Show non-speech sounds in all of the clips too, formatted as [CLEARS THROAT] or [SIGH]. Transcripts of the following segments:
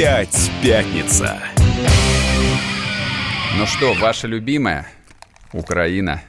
Опять пятница. Ну что, ваша любимая Украина?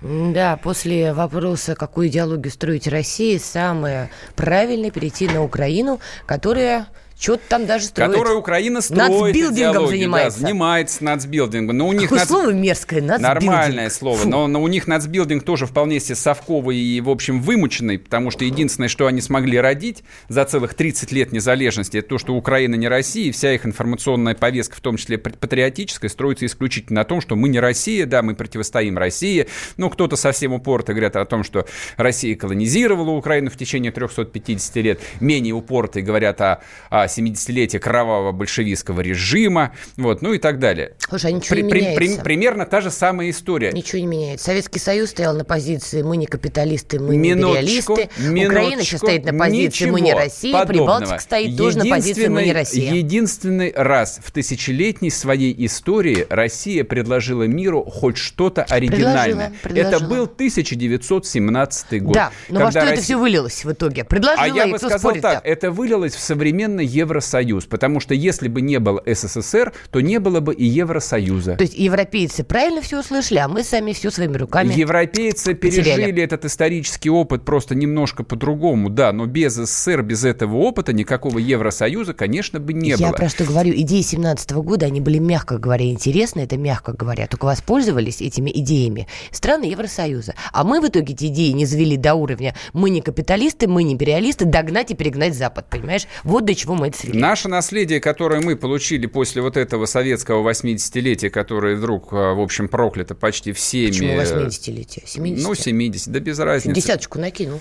Да, после вопроса, какую идеологию строить России, самое правильное перейти на Украину, которая что-то там даже строит. Которая Украина строит Нацбилдингом занимается. Да, занимается нацбилдингом. Но у них Какое нац... слово мерзкое, нацбилдинг. Нормальное слово. Но, но у них нацбилдинг тоже вполне себе совковый и, в общем, вымученный, потому что единственное, что они смогли родить за целых 30 лет незалежности, это то, что Украина не Россия, и вся их информационная повестка, в том числе патриотическая, строится исключительно на том, что мы не Россия, да, мы противостоим России. Ну, кто-то совсем упорто говорит о том, что Россия колонизировала Украину в течение 350 лет. Менее упорто говорят о, о 70-летие кровавого большевистского режима, вот, ну и так далее. Слушай, а ничего при, не при, меняется. При, примерно та же самая история. Ничего не меняется. Советский Союз стоял на позиции «мы не капиталисты, мы не империалисты». Украина сейчас стоит на позиции «мы не Россия», подобного. Прибалтика стоит тоже на позиции «мы не Россия». Единственный раз в тысячелетней своей истории Россия предложила миру хоть что-то оригинальное. Предложила, предложила. Это был 1917 год. Да, но во что Россия... это все вылилось в итоге? Предложила, а я бы сказал так, это вылилось в современный Евросоюз, потому что если бы не было СССР, то не было бы и Евросоюза. То есть европейцы правильно все услышали, а мы сами все своими руками Европейцы потеряли. пережили этот исторический опыт просто немножко по-другому, да, но без СССР, без этого опыта никакого Евросоюза, конечно, бы не Я было. Я про что говорю, идеи 17 года, они были, мягко говоря, интересны, это мягко говоря, только воспользовались этими идеями страны Евросоюза. А мы в итоге эти идеи не завели до уровня «мы не капиталисты, мы не империалисты, догнать и перегнать Запад», понимаешь? Вот до чего мы это свели. Наше наследие, которое мы получили после вот этого советского 80-летия, которое вдруг, а, в общем, проклято почти всеми... Почему 80-летие? 70? Ну, 70, да без разницы. Десяточку накинул.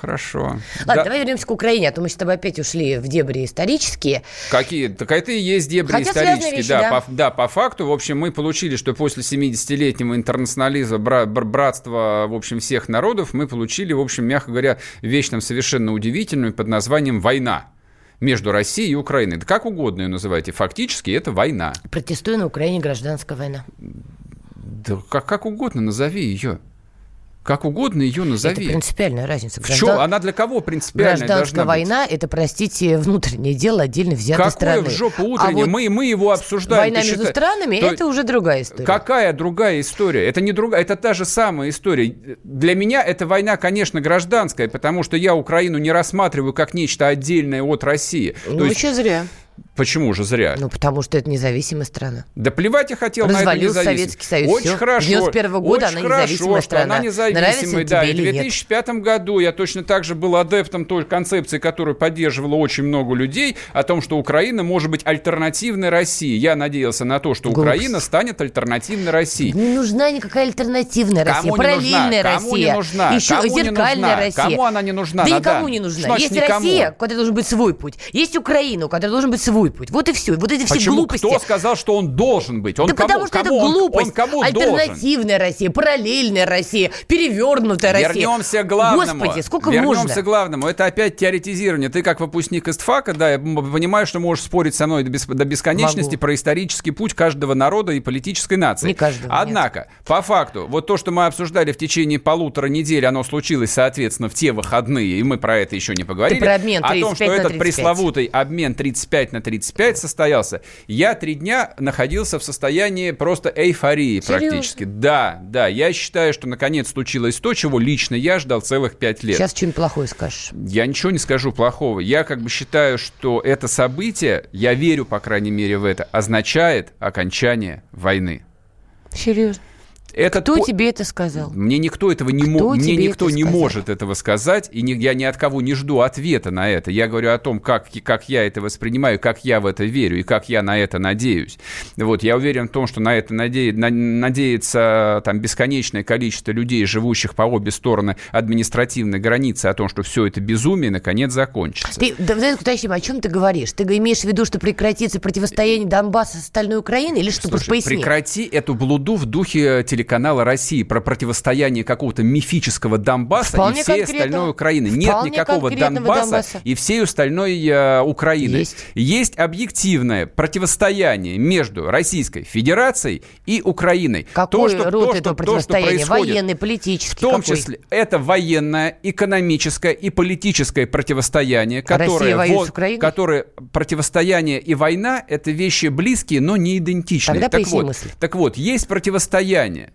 Хорошо. Ладно, да. давай вернемся к Украине, а то мы с тобой опять ушли в дебри исторические. Какие? Так это и есть дебри Хотя исторические. Вещи, да, да. По, да, по факту, в общем, мы получили, что после 70-летнего интернационализма, бра- братства, в общем, всех народов, мы получили, в общем, мягко говоря, вещь там совершенно удивительную под названием «война» между Россией и Украиной. Да как угодно ее называйте. Фактически это война. Протестую на Украине гражданская война. Да как, как угодно назови ее. Как угодно ее назови. Это принципиальная разница. Граждан... В чем? Она для кого принципиальная Гражданская война – это, простите, внутреннее дело отдельно взятой Какое страны. Какое в жопу утреннее? А вот мы, мы его обсуждаем. Война между считаешь... странами – это уже другая история. Какая другая история? Это не другая, это та же самая история. Для меня эта война, конечно, гражданская, потому что я Украину не рассматриваю как нечто отдельное от России. Ну, То есть... еще зря. Почему же зря? Ну, потому что это независимая страна. Да плевать я хотел на это. Советский Союз. Очень все. хорошо. С 91 -го года очень она хорошо, независимая что страна. она независимая, да. И в 2005 нет? году я точно так же был адептом той концепции, которую поддерживало очень много людей, о том, что Украина может быть альтернативной России. Я надеялся на то, что Глупость. Украина станет альтернативной Россией. Не нужна никакая альтернативная Россия. Кому Параллельная нужна? Россия. Кому не нужна? Еще Кому зеркальная нужна? Россия. Кому она не нужна? Да Надо. никому не нужна. Значит, Есть никому. Россия, которой должен быть свой путь. Есть Украина, у которой должен быть свой путь. Вот и все. Вот эти все Почему? глупости. Кто сказал, что он должен быть? Он да кому, потому что кому это он, глупость. Он, кому Альтернативная должен? Россия, параллельная Россия, перевернутая Россия. Вернемся к главному. Господи, сколько Вернемся можно? к главному. Это опять теоретизирование. Ты как выпускник ИСТФАКа, да, я понимаю, что можешь спорить со мной до, бес, до бесконечности Могу. про исторический путь каждого народа и политической нации. Не каждого, Однако, нет. по факту, вот то, что мы обсуждали в течение полутора недель, оно случилось, соответственно, в те выходные, и мы про это еще не поговорили. Ты про обмен О том, что этот 35. пресловутый обмен 35 на 35 состоялся. Я три дня находился в состоянии просто эйфории Серьезно? практически. Да, да. Я считаю, что наконец случилось то, чего лично я ждал целых пять лет. Сейчас что-нибудь плохое скажешь. Я ничего не скажу плохого. Я как бы считаю, что это событие, я верю, по крайней мере, в это, означает окончание войны. Серьезно? Этот Кто по... тебе это сказал? Мне никто этого не Кто мо... мне никто не сказал? может этого сказать, и ни... я ни от кого не жду ответа на это. Я говорю о том, как, как я это воспринимаю, как я в это верю и как я на это надеюсь. Вот я уверен в том, что на это наде... на... надеется там бесконечное количество людей, живущих по обе стороны административной границы, о том, что все это безумие наконец закончится. Ты, да, уточним, о чем ты говоришь? Ты имеешь в виду, что прекратится противостояние Донбасса с остальной Украиной или что? Слушай, Поясни. прекрати эту блуду в духе телеканала России про противостояние какого-то мифического Донбасса Вполне и всей остальной Украины. Нет никакого Донбасса, Донбасса и всей остальной э, Украины. Есть. Есть объективное противостояние между Российской Федерацией и Украиной. Какой то, что, род то, этого что, противостояния? То, Военный, политический? В том какой? числе это военное, экономическое и политическое противостояние, которое, вот, которое противостояние и война – это вещи близкие, но не идентичные. Тогда так вот, так вот, есть противостояние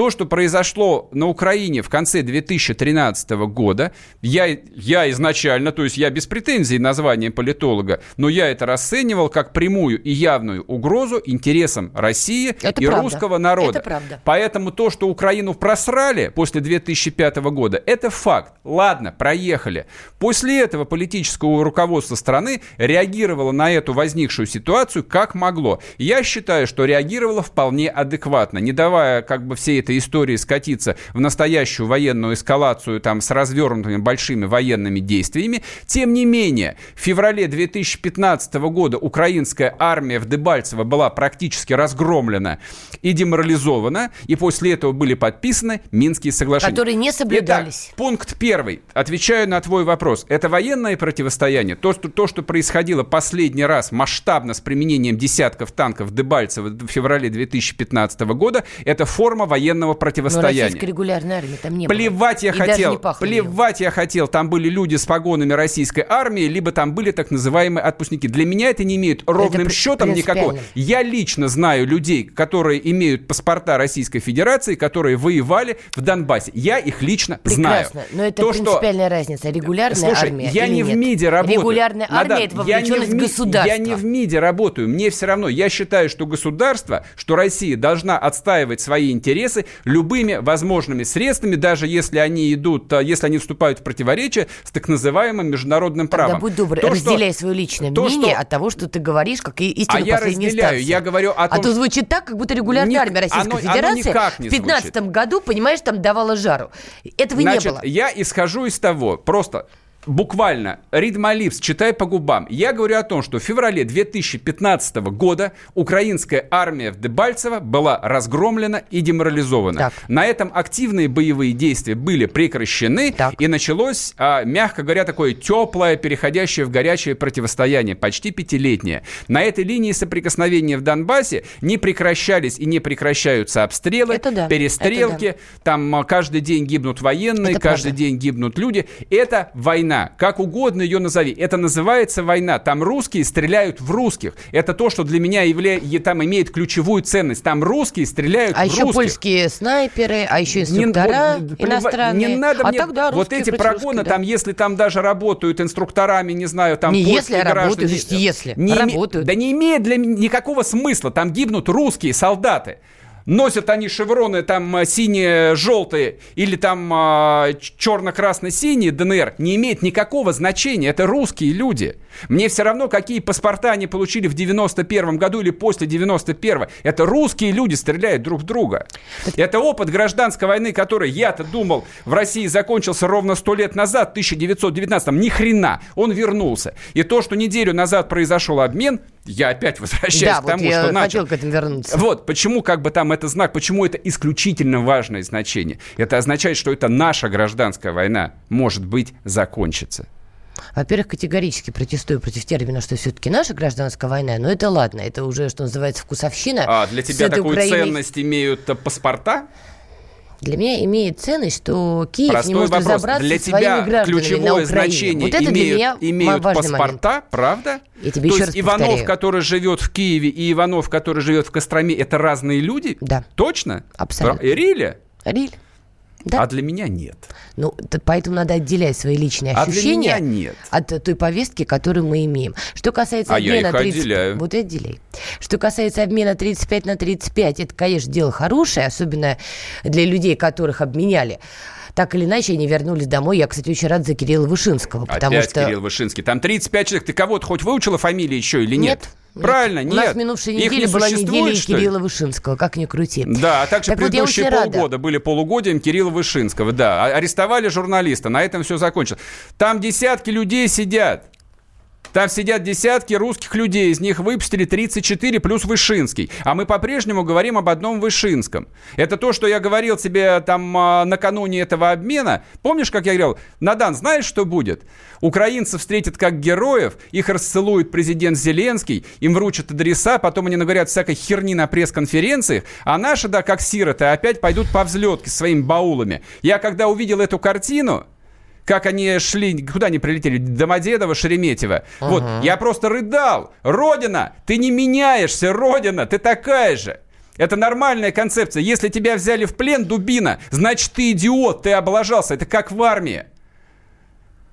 то, что произошло на Украине в конце 2013 года, я, я изначально, то есть я без претензий на звание политолога, но я это расценивал как прямую и явную угрозу интересам России это и правда. русского народа. Это правда. Поэтому то, что Украину просрали после 2005 года, это факт. Ладно, проехали. После этого политического руководства страны реагировало на эту возникшую ситуацию как могло. Я считаю, что реагировало вполне адекватно, не давая как бы всей этой истории скатиться в настоящую военную эскалацию там с развернутыми большими военными действиями. Тем не менее, в феврале 2015 года украинская армия в Дебальцево была практически разгромлена и деморализована, и после этого были подписаны Минские соглашения. Которые не соблюдались. Итак, пункт первый. Отвечаю на твой вопрос. Это военное противостояние. То, что, то, что происходило последний раз масштабно с применением десятков танков в Дебальцево в феврале 2015 года, это форма военного военного противостояния. Но регулярной армии там не плевать было. я И хотел, плевать я хотел, там были люди с погонами российской армии, либо там были так называемые отпускники. Для меня это не имеет ровным это счетом никакого. Я лично знаю людей, которые имеют паспорта Российской Федерации, которые воевали в Донбассе. Я их лично Прекрасно, знаю. но это То, принципиальная что... разница. Регулярная Слушай, армия я не нет? в МИДе работаю. Регулярная армия Надо, это вовлеченность я государства. Я не в МИДе работаю. Мне все равно. Я считаю, что государство, что Россия должна отстаивать свои интересы любыми возможными средствами, даже если они идут, э, если они вступают в противоречие с так называемым международным правом. Тогда будь добр, то, разделяй что, свое личное то, мнение что... от того, что ты говоришь, как истину а я разделяю, инстанции. я говорю о том, А то звучит так, как будто регулярная Ник... армия Российской оно, Федерации оно в 15 году, понимаешь, там давала жару. Этого Значит, не было. я исхожу из того, просто буквально, read my lips, читай по губам. Я говорю о том, что в феврале 2015 года украинская армия в Дебальцево была разгромлена и деморализована. Так. На этом активные боевые действия были прекращены, так. и началось, а, мягко говоря, такое теплое, переходящее в горячее противостояние, почти пятилетнее. На этой линии соприкосновения в Донбассе не прекращались и не прекращаются обстрелы, Это да. перестрелки, Это да. там а, каждый день гибнут военные, Это каждый правда. день гибнут люди. Это война война, как угодно ее назови. Это называется война. Там русские стреляют в русских. Это то, что для меня является, там имеет ключевую ценность. Там русские стреляют а в русских. А еще польские снайперы, а еще инструктора не, вот, иностранные. Не надо а мне... Тогда вот эти прогоны, русские, да. там, если там даже работают инструкторами, не знаю, там Не если, а работают, если. Не работают. Да не имеет для никакого смысла. Там гибнут русские солдаты носят они шевроны там э, синие-желтые или там э, черно-красно-синие ДНР, не имеет никакого значения. Это русские люди. Мне все равно, какие паспорта они получили в 91 году или после 91 Это русские люди стреляют друг в друга. Это опыт гражданской войны, который я-то думал в России закончился ровно сто лет назад, в 1919 Ни хрена. Он вернулся. И то, что неделю назад произошел обмен, я опять [LAUGHS] возвращаюсь да, к тому, вот что я начал. хотел к этому вернуться. Вот, почему как бы там это знак, почему это исключительно важное значение. Это означает, что это наша гражданская война, может быть, закончится. Во-первых, категорически протестую против термина, что все-таки наша гражданская война, но это ладно, это уже, что называется, вкусовщина. А для тебя такую Украиной... ценность имеют паспорта? Для меня имеет ценность, что Киев Простой не может вопрос. разобраться для со своими тебя гражданами ключевое на Украине. значение вот это имеют, для меня имеют паспорта, момент. правда? Я тебе То еще есть раз Иванов, повторяю. который живет в Киеве, и Иванов, который живет в Костроме, это разные люди? Да. Точно? Абсолютно. Рили? Риль. Да. А для меня нет. Ну, поэтому надо отделять свои личные ощущения а для меня нет. от той повестки, которую мы имеем. Что касается а обмена я их 30... отделяю. Вот и отделяй. Что касается обмена 35 на 35, это, конечно, дело хорошее, особенно для людей, которых обменяли так или иначе они вернулись домой. Я, кстати, очень рад за Кирилла Вышинского. Потому Опять что... Кирилл Вышинский. Там 35 человек. Ты кого-то хоть выучила фамилии еще или нет? Нет. Правильно, нет. У нас в минувшей неделе не была неделя Кирилла Вышинского, как ни крути. Да, а также так предыдущие вот полгода рада. были полугодием Кирилла Вышинского. Да, а, арестовали журналиста, на этом все закончилось. Там десятки людей сидят. Там сидят десятки русских людей, из них выпустили 34 плюс Вышинский. А мы по-прежнему говорим об одном Вышинском. Это то, что я говорил тебе там а, накануне этого обмена. Помнишь, как я говорил, Надан, знаешь, что будет? Украинцев встретят как героев, их расцелует президент Зеленский, им вручат адреса, потом они наговорят всякой херни на пресс-конференциях, а наши, да, как сироты, опять пойдут по взлетке своими баулами. Я когда увидел эту картину, как они шли, куда они прилетели, Домодедово, Шереметьево. Uh-huh. Вот, я просто рыдал. Родина, ты не меняешься, Родина, ты такая же. Это нормальная концепция. Если тебя взяли в плен, дубина, значит, ты идиот, ты облажался. Это как в армии.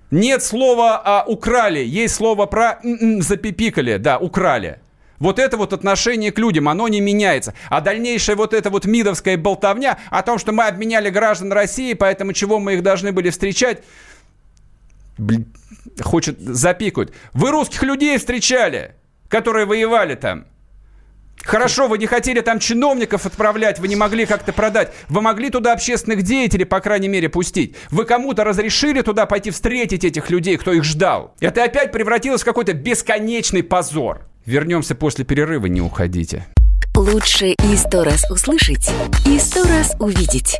Нет слова а, «украли», есть слово про м-м, «запипикали». Да, «украли». Вот это вот отношение к людям, оно не меняется. А дальнейшая вот эта вот мидовская болтовня о том, что мы обменяли граждан России, поэтому чего мы их должны были встречать, хочет, запикают. Вы русских людей встречали, которые воевали там. Хорошо, вы не хотели там чиновников отправлять, вы не могли как-то продать. Вы могли туда общественных деятелей, по крайней мере, пустить. Вы кому-то разрешили туда пойти встретить этих людей, кто их ждал. Это опять превратилось в какой-то бесконечный позор. Вернемся после перерыва, не уходите. Лучше и сто раз услышать, и сто раз увидеть.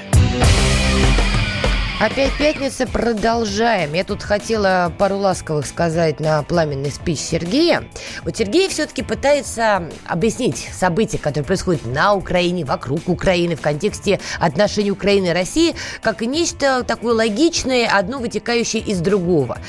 Опять пятница, продолжаем. Я тут хотела пару ласковых сказать на пламенный спич Сергея. Вот Сергей все-таки пытается объяснить события, которые происходят на Украине, вокруг Украины, в контексте отношений Украины и России, как нечто такое логичное, одно вытекающее из другого.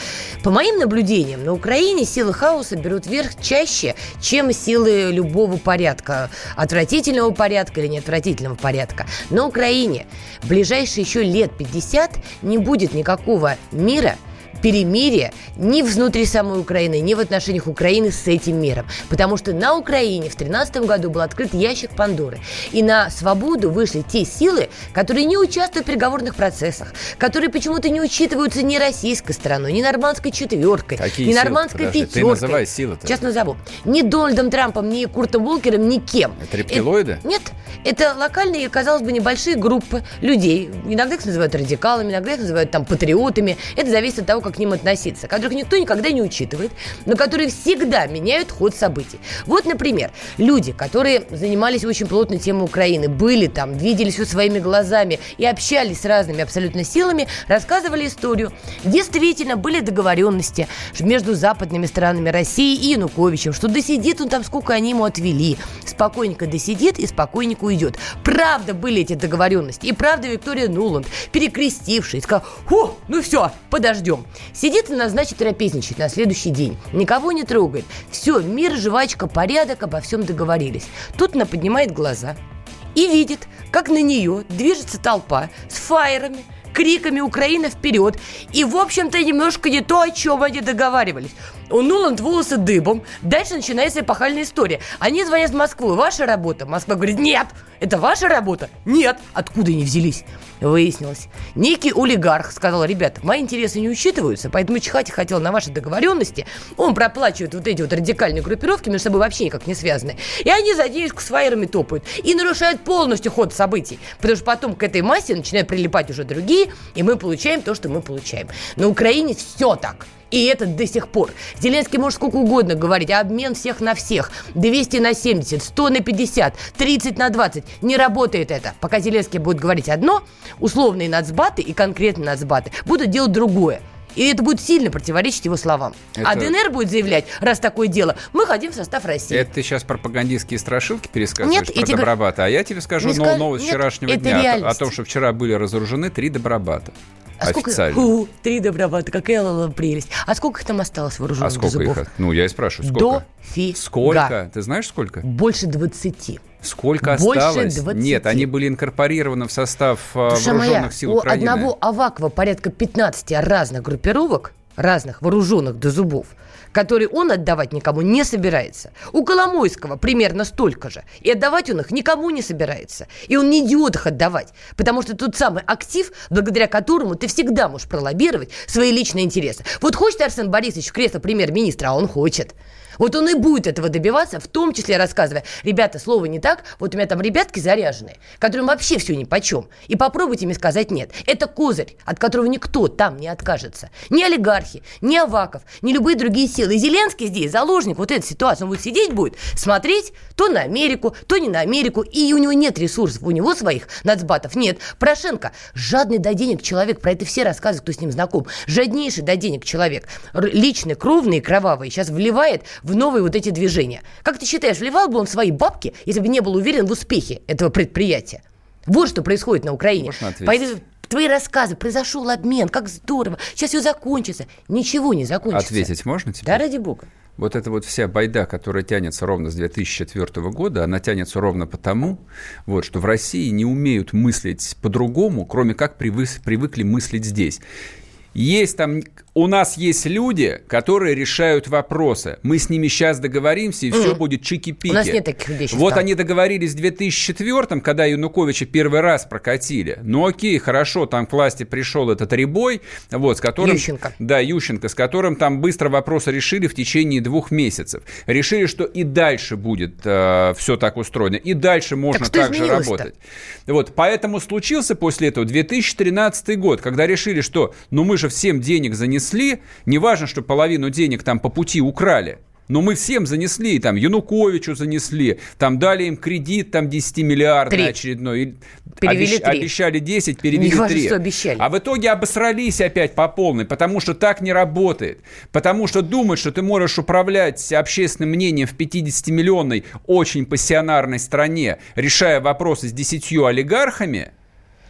По моим наблюдениям, на Украине силы хаоса берут верх чаще, чем силы любого порядка. Отвратительного порядка или неотвратительного порядка. На Украине в ближайшие еще лет 50 не будет никакого мира – перемирия ни внутри самой Украины, ни в отношениях Украины с этим миром. Потому что на Украине в 2013 году был открыт ящик Пандоры. И на свободу вышли те силы, которые не участвуют в переговорных процессах, которые почему-то не учитываются ни российской стороной, ни нормандской четверкой, Какие ни силы? нормандской Подожди, пятеркой. ты называй силы-то. Сейчас назову. Ни Дональдом Трампом, ни Куртом Волкером, ни кем. Это рептилоиды? Э, нет, это локальные, казалось бы, небольшие группы людей. Иногда их называют радикалами, иногда их называют там патриотами. Это зависит от того, как к ним относиться, которых никто никогда не учитывает, но которые всегда меняют ход событий. Вот, например, люди, которые занимались очень плотно темой Украины, были там, видели все своими глазами и общались с разными абсолютно силами, рассказывали историю. Действительно, были договоренности между западными странами России и Януковичем, что досидит он там, сколько они ему отвели. Спокойненько досидит и спокойненько уйдет. Правда были эти договоренности. И правда Виктория Нуланд, перекрестившись, сказала, о, ну все, подождем. Сидит и назначит трапезничать на следующий день. Никого не трогает. Все, мир, жвачка, порядок, обо всем договорились. Тут она поднимает глаза и видит, как на нее движется толпа с фаерами, криками «Украина вперед!» И, в общем-то, немножко не то, о чем они договаривались. У Нуланд волосы дыбом. Дальше начинается эпохальная история. Они звонят в Москву. Ваша работа? Москва говорит, нет. Это ваша работа? Нет. Откуда они взялись? Выяснилось. Некий олигарх сказал, ребята, мои интересы не учитываются, поэтому чихать хотел на ваши договоренности. Он проплачивает вот эти вот радикальные группировки, между собой вообще никак не связаны. И они за денежку с фаерами топают. И нарушают полностью ход событий. Потому что потом к этой массе начинают прилипать уже другие, и мы получаем то, что мы получаем. На Украине все так. И это до сих пор. Зеленский может сколько угодно говорить, а обмен всех на всех. 200 на 70, 100 на 50, 30 на 20. Не работает это. Пока Зеленский будет говорить одно, условные нацбаты и конкретные нацбаты будут делать другое. И это будет сильно противоречить его словам. А Это- ДНР будет заявлять, раз такое дело, мы хотим в состав России. Это ты сейчас пропагандистские страшилки пересказываешь Нет, про тебе Добробата, а я тебе скажу Не скажу- новость нет, вчерашнего дня о, о том, что вчера были разоружены три Добробата. А сколько? Официально. Фу, три добровата, какая прелесть. А сколько их там осталось вооруженных А сколько до их? зубов? Ну, я и спрашиваю, сколько? Дофига. Сколько? Ты знаешь, сколько? Больше 20. Сколько Больше осталось? 20. Нет, они были инкорпорированы в состав а, Душа вооруженных моя, сил у Украины. одного Авакова порядка 15 разных группировок, разных, вооруженных до зубов, который он отдавать никому не собирается. У Коломойского примерно столько же. И отдавать он их никому не собирается. И он не идиот их отдавать. Потому что тот самый актив, благодаря которому ты всегда можешь пролоббировать свои личные интересы. Вот хочет Арсен Борисович в кресло премьер-министра, а он хочет. Вот он и будет этого добиваться, в том числе рассказывая, ребята, слово не так, вот у меня там ребятки заряженные, которым вообще все ни почем. И попробуйте мне сказать нет. Это козырь, от которого никто там не откажется. Ни олигархи, ни Аваков, ни любые другие силы. И Зеленский здесь заложник вот этой ситуации. Он будет сидеть, будет смотреть то на Америку, то не на Америку. И у него нет ресурсов, у него своих нацбатов нет. Порошенко жадный до денег человек, про это все рассказывают, кто с ним знаком. Жаднейший до денег человек. Личный, кровный и кровавый. Сейчас вливает в новые вот эти движения. Как ты считаешь, вливал бы он свои бабки, если бы не был уверен в успехе этого предприятия? Вот что происходит на Украине. Поэтому твои рассказы, произошел обмен, как здорово, сейчас все закончится. Ничего не закончится. Ответить можно тебе? Да, ради бога. Вот эта вот вся байда, которая тянется ровно с 2004 года, она тянется ровно потому, вот, что в России не умеют мыслить по-другому, кроме как привыкли мыслить здесь. Есть там у нас есть люди, которые решают вопросы. Мы с ними сейчас договоримся, и mm. все будет чики-пики. У нас нет таких людей Вот там. они договорились в 2004-м, когда Януковича первый раз прокатили. Ну окей, хорошо, там к власти пришел этот Рябой, вот, с которым... Ющенко. Да, Ющенко, с которым там быстро вопросы решили в течение двух месяцев. Решили, что и дальше будет э, все так устроено, и дальше можно так, так же работать. Вот, поэтому случился после этого 2013 год, когда решили, что ну мы же всем денег занесли занесли, неважно, что половину денег там по пути украли, но мы всем занесли, там, Януковичу занесли, там дали им кредит, там, 10 миллиардный очередной. Перевели Обещ, 3. Обещали 10, перевели Не 3. Важно, что обещали. А в итоге обосрались опять по полной, потому что так не работает. Потому что думать, что ты можешь управлять общественным мнением в 50-миллионной, очень пассионарной стране, решая вопросы с 10 олигархами,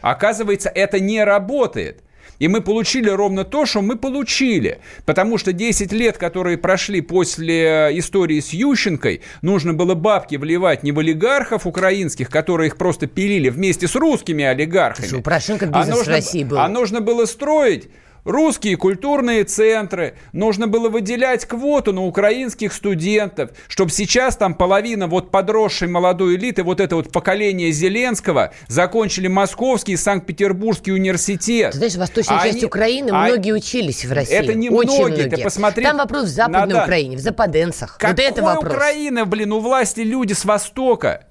оказывается, это не работает. И мы получили ровно то, что мы получили. Потому что 10 лет, которые прошли после э, истории с Ющенкой, нужно было бабки вливать не в олигархов украинских, которые их просто пилили вместе с русскими олигархами. Слушай, у Порошенко бизнес а нужно, в России был. А нужно было строить русские культурные центры, нужно было выделять квоту на украинских студентов, чтобы сейчас там половина вот подросшей молодой элиты, вот это вот поколение Зеленского, закончили Московский и Санкт-Петербургский университет. Ты знаешь, в восточной а части они, Украины а... многие учились в России. Это не Очень многие, многие. ты посмотри. Там вопрос в Западной Надо... Украине, в Западенцах. Какой вот это вопрос. Украина, блин, у власти люди с Востока.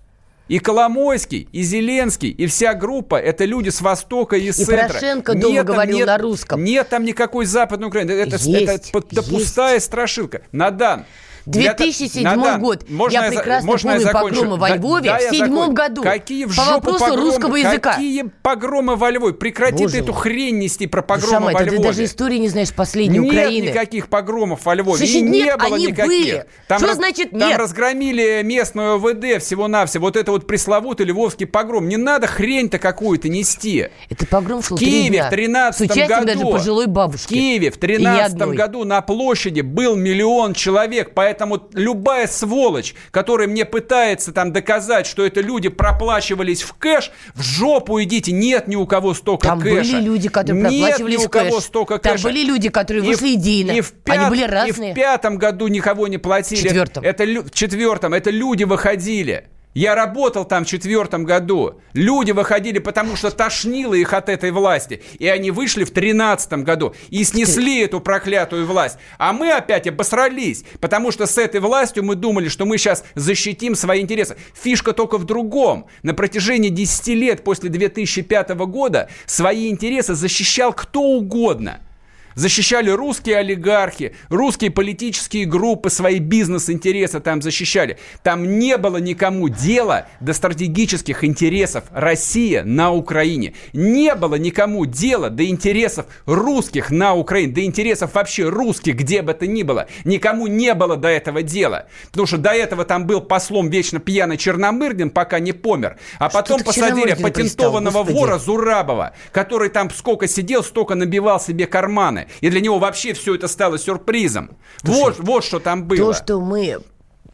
И Коломойский, и Зеленский, и вся группа – это люди с Востока и, и центра. Порошенко дома нет, говорил нет, на русском. Нет там никакой Западной Украины. Это, есть, это, это, это пустая страшилка. Надан, 2007 Надо, год. Можно я прекрасно можно помню я погромы во Львове да, в седьмом году. Какие в по вопросу погромы, русского языка. Какие погромы во Львове? Прекрати ты эту хрень нести про погромы Душа во Львове. Ты даже истории не знаешь последней нет Украины. Нет никаких погромов во Львове. Слушай, и нет, не было они никаких. Были. Там Что раз, значит нет? Там разгромили местную ОВД всего-навсего. Вот это вот пресловутый львовский погром. Не надо хрень-то какую-то нести. Это погром шел В Киеве в 13 году. даже пожилой бабушки. В Киеве в 13 году на площади был миллион человек. Поэтому любая любая сволочь, которая мне пытается там доказать, что это люди проплачивались в кэш, в жопу идите. Нет ни у кого столько там кэша. были люди, которые Нет проплачивались ни у кого кэш. столько там кэша. Там были люди, которые вышли и, идейно. И в пят... Они были разные. И в пятом году никого не платили. В четвертом. Это, в четвертом. Это люди выходили. Я работал там в четвертом году. Люди выходили, потому что тошнило их от этой власти. И они вышли в тринадцатом году и снесли эту проклятую власть. А мы опять обосрались, потому что с этой властью мы думали, что мы сейчас защитим свои интересы. Фишка только в другом. На протяжении 10 лет после 2005 года свои интересы защищал кто угодно – Защищали русские олигархи, русские политические группы, свои бизнес-интересы там защищали. Там не было никому дела до стратегических интересов России на Украине. Не было никому дела до интересов русских на Украине, до интересов вообще русских, где бы то ни было. Никому не было до этого дела. Потому что до этого там был послом вечно пьяный Черномырдин, пока не помер. А потом посадили патентованного вора Зурабова, который там сколько сидел, столько набивал себе карманы. И для него вообще все это стало сюрпризом. Слушай, вот, вот что там было. То, что мы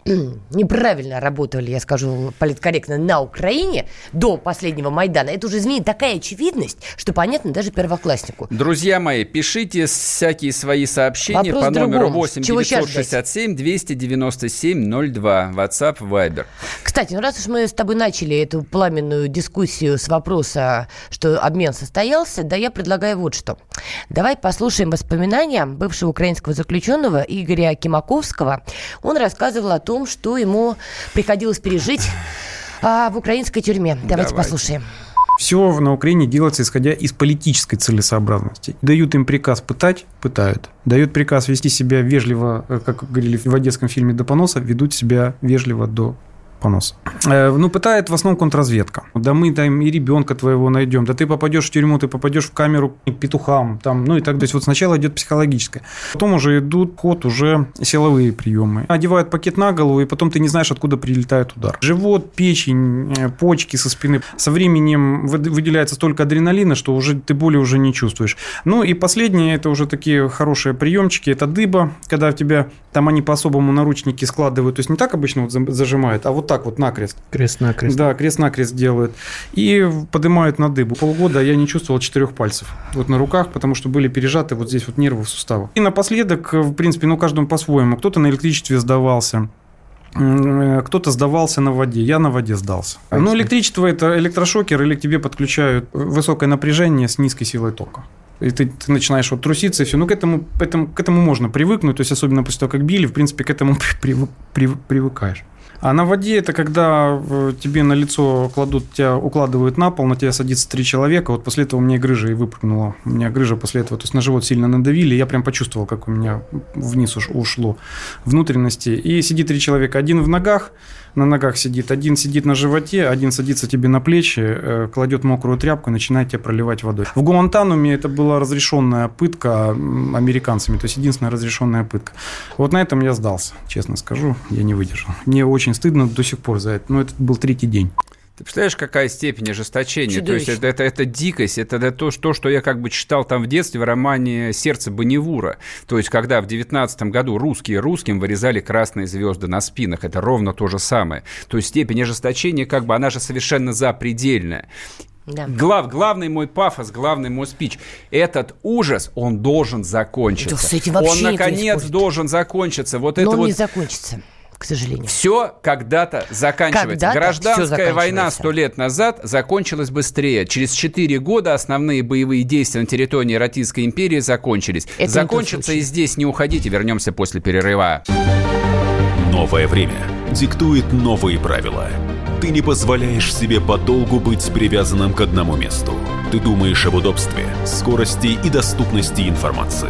[CLEARS THROAT] неправильно работали, я скажу политкорректно, на Украине до последнего Майдана, это уже изменит такая очевидность, что понятно даже первокласснику. Друзья мои, пишите всякие свои сообщения Вопрос по номеру другом. 8 Чего щас 967 297 02. WhatsApp, Viber. Кстати, ну раз уж мы с тобой начали эту пламенную дискуссию с вопроса, что обмен состоялся, да я предлагаю вот что. Давай послушаем воспоминания бывшего украинского заключенного Игоря Кимаковского. Он рассказывал о том, что ему приходилось пережить а, в украинской тюрьме. Давайте, Давайте. послушаем. Все на Украине делается исходя из политической целесообразности. Дают им приказ пытать, пытают. Дают приказ вести себя вежливо, э, как говорили в одесском фильме «До поноса», ведут себя вежливо до поноса. Э, Ну, пытает в основном контрразведка. Да мы там и ребенка твоего найдем, да ты попадешь в тюрьму, ты попадешь в камеру к петухам, там, ну и так. То вот сначала идет психологическое. Потом уже идут ход уже силовые приемы. Одевают пакет на голову, и потом ты не знаешь, откуда прилетает удар. Живот, печень, э, почки со спины. Со временем выд- выделяется столько адреналина, что уже ты боли уже не чувствуешь. Ну и последнее, это уже такие хорошие приемчики, это дыба, когда в тебя там они по-особому наручники складывают, то есть не так обычно вот зажимают, а вот так вот накрест. Крест-накрест. Да, крест-накрест делают. И поднимают на дыбу. Полгода я не чувствовал четырех пальцев вот на руках, потому что были пережаты вот здесь вот нервы в суставах. И напоследок, в принципе, ну, каждому по-своему. Кто-то на электричестве сдавался, Кто-то сдавался на воде, я на воде сдался. Но электричество это электрошокер, или к тебе подключают высокое напряжение с низкой силой тока. И ты, ты начинаешь вот труситься и все. Ну, к этому, к этому, к этому можно привыкнуть. То есть, особенно после того, как били, в принципе, к этому [LAUGHS] привы- привы- привыкаешь. А на воде это когда э, тебе на лицо кладут, тебя укладывают на пол, на тебя садится три человека. Вот после этого у меня грыжа и выпрыгнула. У меня грыжа после этого, то есть на живот сильно надавили, я прям почувствовал, как у меня вниз уш- ушло внутренности. И сидит три человека, один в ногах, на ногах сидит, один сидит на животе, один садится тебе на плечи, э, кладет мокрую тряпку и начинает тебя проливать водой. В Гуантануме это была разрешенная пытка американцами, то есть единственная разрешенная пытка. Вот на этом я сдался, честно скажу, я не выдержал. Мне очень стыдно до сих пор за это, но это был третий день. Ты представляешь, какая степень ожесточения? То есть Чудовищно. это, это, это дикость, это, это то, что, что я как бы читал там в детстве в романе «Сердце Бонневура». То есть когда в 19 году русские русским вырезали красные звезды на спинах, это ровно то же самое. То есть степень ожесточения, как бы она же совершенно запредельная. Да. Глав, главный мой пафос, главный мой спич. Этот ужас, он должен закончиться. Да он, наконец, должен закончиться. Вот Но это он вот не закончится, к сожалению. все когда-то заканчивается. Когда-то всё Гражданская война заканчивается. сто лет назад закончилась быстрее. Через 4 года основные боевые действия на территории Российской империи закончились. Это Закончится и здесь. Не уходите, вернемся после перерыва. Новое время диктует новые правила. Ты не позволяешь себе подолгу быть привязанным к одному месту. Ты думаешь об удобстве, скорости и доступности информации.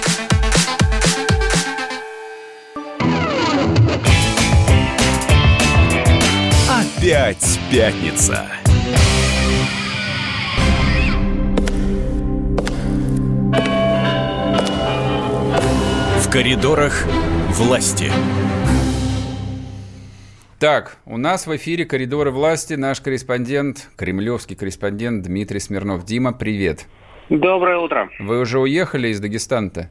Опять пятница. В коридорах власти. Так, у нас в эфире «Коридоры власти» наш корреспондент, кремлевский корреспондент Дмитрий Смирнов. Дима, привет. Доброе утро. Вы уже уехали из Дагестана-то?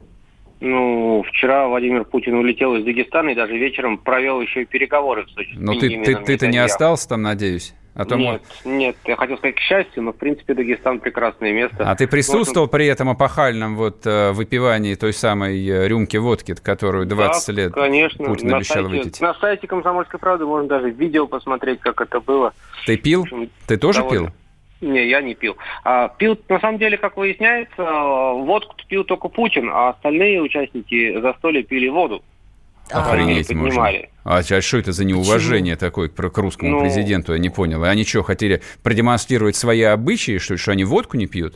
Ну, вчера Владимир Путин улетел из Дагестана и даже вечером провел еще и переговоры в Сочи. Но ты, ты, Беньямином ты-то не остался там, надеюсь? А то Нет, нет, я хотел сказать к счастью, но в принципе Дагестан прекрасное место. А ты присутствовал при этом опахальном вот э, выпивании той самой э, рюмки водки, которую 20 Да, лет конечно. Путин на обещал сайте, выпить? На сайте «Комсомольской правды» можно даже видео посмотреть, как это было. Ты пил? Общем, Ты тоже довольно- пил? Не, я не пил. А, пил, на самом деле, как выясняется, водку пил только Путин, а остальные участники застолья пили воду. А, Охренеть не можно. А, а что это за неуважение такое к, к русскому Ну- президенту? Я не понял. И они что, хотели продемонстрировать свои обычаи, что, ли, что они водку не пьют?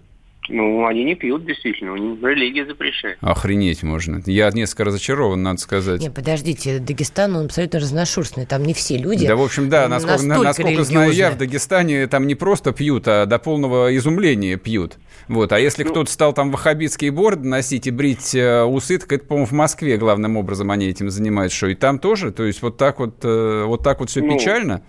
Ну, они не пьют, действительно, у них религия запрещает. Охренеть можно. Я несколько разочарован, надо сказать. Не, подождите, Дагестан, он абсолютно разношерстный, там не все люди. Да, в общем, да, насколько, насколько знаю я, в. Дагестане там не просто пьют, а до полного изумления пьют. Вот. А если Ну- кто-то стал там ваххабитские борды носить и брить э, усы, так это, по-моему, в Москве главным образом они этим занимаются, что и там тоже? То есть вот так вот, э, вот так вот все Ну, печально?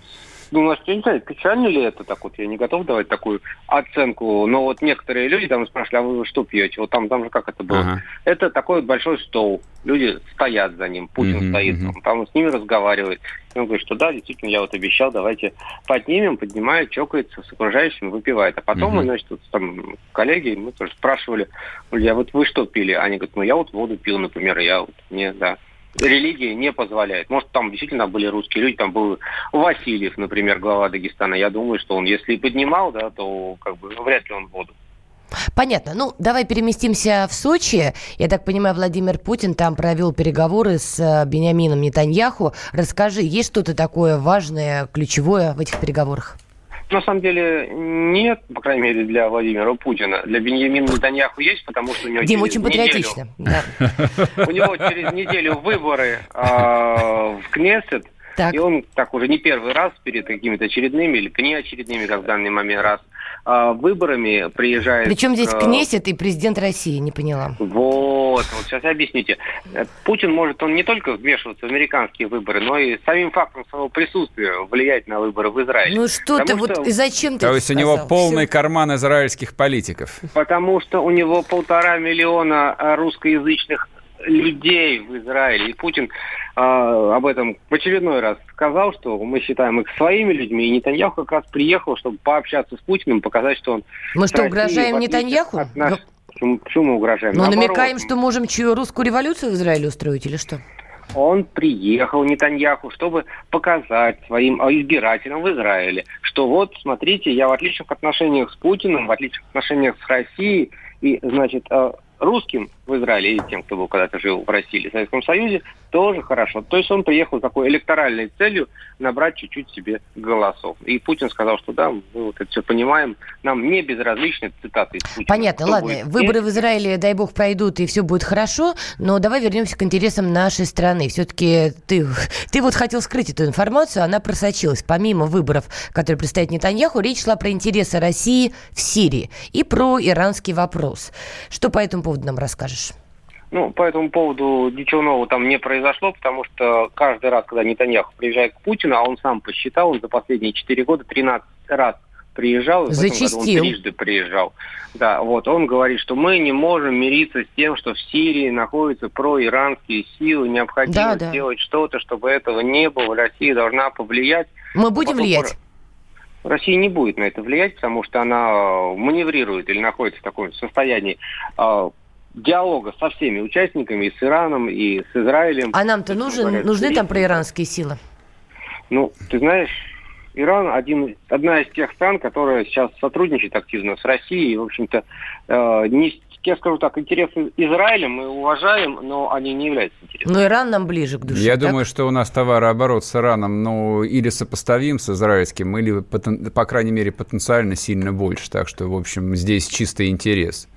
Ну, у нас, я не знаю, печально ли это так вот, я не готов давать такую оценку, но вот некоторые люди там спрашивали, а вы что пьете? Вот там, там же как это было? Ага. Это такой вот большой стол, люди стоят за ним, Путин Мгм, стоит, мгм. там, там с ними разговаривает. И он говорит, что да, действительно, я вот обещал, давайте поднимем, поднимает, чокается с окружающими, выпивает. А потом Мгм. мы, значит, вот там коллеги, мы тоже спрашивали, а вот вы что пили? Они говорят, ну я вот воду пил, например, я вот, не, да. Религия не позволяет. Может, там действительно были русские люди, там был Васильев, например, глава Дагестана. Я думаю, что он, если и поднимал, да, то как бы вряд ли он воду. Понятно. Ну, давай переместимся в Сочи. Я так понимаю, Владимир Путин там провел переговоры с э, Бениамином Нетаньяху. Расскажи, есть что-то такое важное, ключевое в этих переговорах? На самом деле нет, по крайней мере, для Владимира Путина. Для Беньямина Нетаньяху есть, потому что у него Дим, через очень неделю- патриотично. Да. у него через неделю выборы а, в Кнессет, Так. и он так уже не первый раз перед какими-то очередными или неочередными, как в данный момент раз, а, выборами приезжает... Причем здесь к- Кнессет и президент России, не поняла. Вот, вот сейчас объясните. Э, Путин может, он не только вмешиваться в американские выборы, но и самим фактом своего присутствия влиять на выборы в Израиле. Ну что ты, Потому вот что- и зачем ты То есть у него сказал? полный Всё. карман израильских политиков. Потому что у него полтора миллиона русскоязычных людей в Израиле. И Путин а, об этом в очередной раз сказал, что мы считаем их своими людьми. И Нетаньяху как раз приехал, чтобы пообщаться с Путиным, показать, что он... Мы что, угрожаем Нетаньяху? от нас- Почему, почему мы угрожаем? Ну, Наоборот, намекаем, что можем чью русскую революцию в Израиле устроить или что? Он приехал, Нетаньяху, чтобы показать своим избирателям в Израиле, что вот, смотрите, я в отличных отношениях с Путиным, в отличных отношениях с Россией, и, значит, э, русским в Израиле и тем, кто был когда-то жил в России или в Советском Союзе, тоже хорошо. То есть он приехал с такой электоральной целью набрать чуть-чуть себе голосов. И Путин сказал, что да, мы вот это все понимаем, нам не безразличны цитаты из Путина. Понятно, Что ладно. будет Выборы в? Израиле, дай бог, пройдут, и все будет хорошо. Но давай вернемся к интересам нашей страны. Все-таки ты, ты вот хотел скрыть эту информацию, она просочилась. Помимо выборов, которые предстоят Нетаньяху, речь шла про интересы России в Сирии и про иранский вопрос. Что по этому поводу нам расскажешь? Ну, по этому поводу ничего нового там не произошло, потому что каждый раз, когда Нетаньяху приезжает к Путину, а он сам посчитал, он за последние 4 года 13 раз приезжал, и Зачастил. он трижды приезжал. Да, вот, он говорит, что мы не можем мириться с тем, что в Сирии находятся проиранские силы, необходимо Да, да. сделать что-то, чтобы этого не было, Россия должна повлиять. Мы будем Потом влиять? Россия не будет на это влиять, потому что она маневрирует или находится в таком состоянии э, диалога со всеми участниками, и с Ираном, и с Израилем. А нам-то нужен, говоря, нужны там проиранские силы? Ну, ты знаешь, Иран один, одна из тех стран, которая сейчас сотрудничает активно с Россией. И, в общем-то, э, не, я скажу так, интересы Израиля мы уважаем, но они не являются интересными. Но Иран нам ближе к душе. Я так? думаю, что у нас товарооборот с Ираном, ну, или сопоставим с израильским, или, по крайней мере, потенциально сильно больше. Так что, в общем, здесь чистый интерес.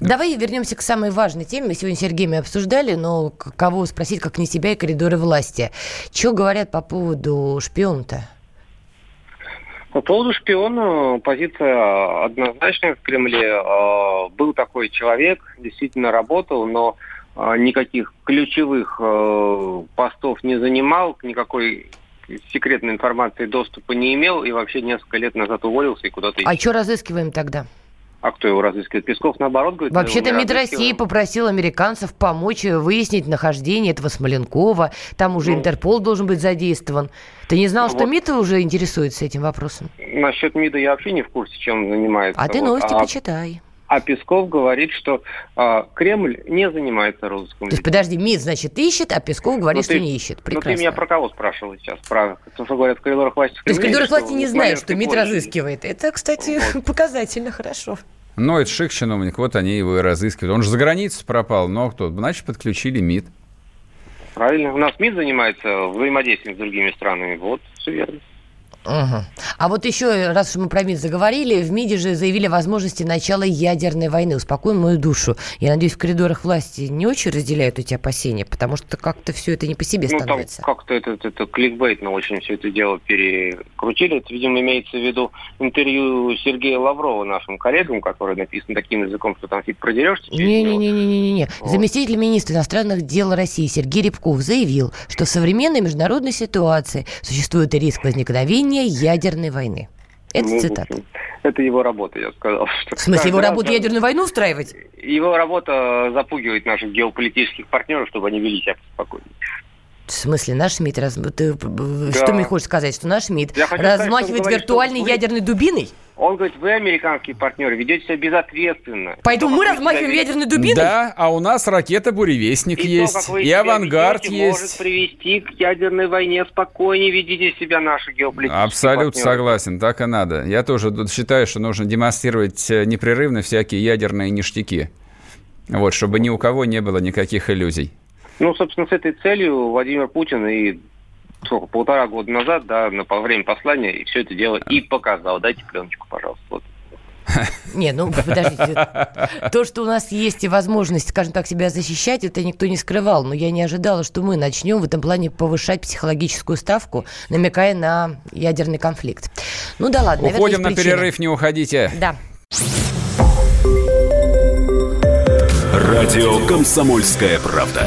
Давай вернемся к самой важной теме. Мы сегодня с Сергеем обсуждали, но кого спросить, как не себя и коридоры власти. Что говорят по поводу шпиона-то? По поводу шпиона позиция однозначная в Кремле. Э, Был такой человек, действительно работал, но э, никаких ключевых э, постов не занимал, никакой секретной информации доступа не имел и вообще несколько лет назад уволился и куда-то А что разыскиваем тогда? А кто его разыскивает? Песков наоборот говорит. Вообще-то МИД России попросил американцев помочь выяснить нахождение этого Смоленкова. Там уже Ну. Интерпол должен быть задействован. Ты не знал, Ну что вот. МИД уже интересуется этим вопросом? Насчет МИДа я вообще не в курсе, чем он занимается. А ты Вот. новости а, почитай. А Песков говорит, что а, Кремль не занимается розыском То есть, подожди, МИД, значит, ищет, а Песков говорит, Ну, что ты- не ищет. Ну, Прекрасно. ты меня про кого спрашивал сейчас? Про то, что говорят в коридорах власти в То есть коридоры или власти не в знают, что МИД площади? разыскивает. Это, кстати, Вот. [LAUGHS] показательно хорошо. Ну, это шик-чиновник, вот они его и разыскивают. Он же за границей пропал, но кто? Значит, подключили МИД. Правильно. У нас МИД занимается взаимодействием с другими странами. Вот, все верно. Угу. А вот еще, раз уж мы про МИД заговорили, в МИДе же заявили о возможности начала ядерной войны. Успокоим мою душу. Я надеюсь, в коридорах власти не очень разделяют эти опасения, потому что как-то все это не по себе ну, становится. там как-то это, это, это кликбейтно очень все это дело перекрутили. Это, видимо, имеется в виду интервью Сергея Лаврова нашим коллегам, которое написано таким языком, что там фиг продерешься. Не-не-не-не-не. Вот. Заместитель министра иностранных дел России Сергей Рябков заявил, что в современной международной ситуации существует риск возникновения ведения ядерной войны. Это ну, цитата. Это его работа, я сказал. [LAUGHS] Что в смысле, его работа ядерную войну устраивать? Его работа запугивать наших геополитических партнеров, чтобы они вели себя спокойнее. В смысле, наш МИД, раз... ты... да. что мне хочешь сказать, что наш МИД размахивает сказать, виртуальной что... ядерной дубиной? Он говорит, вы, американские партнеры, ведете себя безответственно. Поэтому мы размахиваем себя... ядерной дубиной? Да, а у нас ракета-буревестник и есть, то, и авангард ведете, есть. может привести к ядерной войне. Спокойнее ведите себя, наши геополитические Абсолютно партнеры. согласен, так и надо. Я тоже считаю, что нужно демонстрировать э, непрерывно всякие ядерные ништяки. Вот, чтобы ни у кого не было никаких иллюзий. Ну, собственно, с этой целью Владимир Путин и сколько, полтора года назад, да, на, во время послания, и все это дело и показал. Дайте пленочку, пожалуйста. Вот. [LAUGHS] Не, ну подождите. То, что у нас есть возможность, скажем так, себя защищать, это никто не скрывал. Но я не ожидала, что мы начнем в этом плане повышать психологическую ставку, намекая на ядерный конфликт. Ну да ладно. Уходим на перерыв, не уходите. Да. Радио «Комсомольская правда».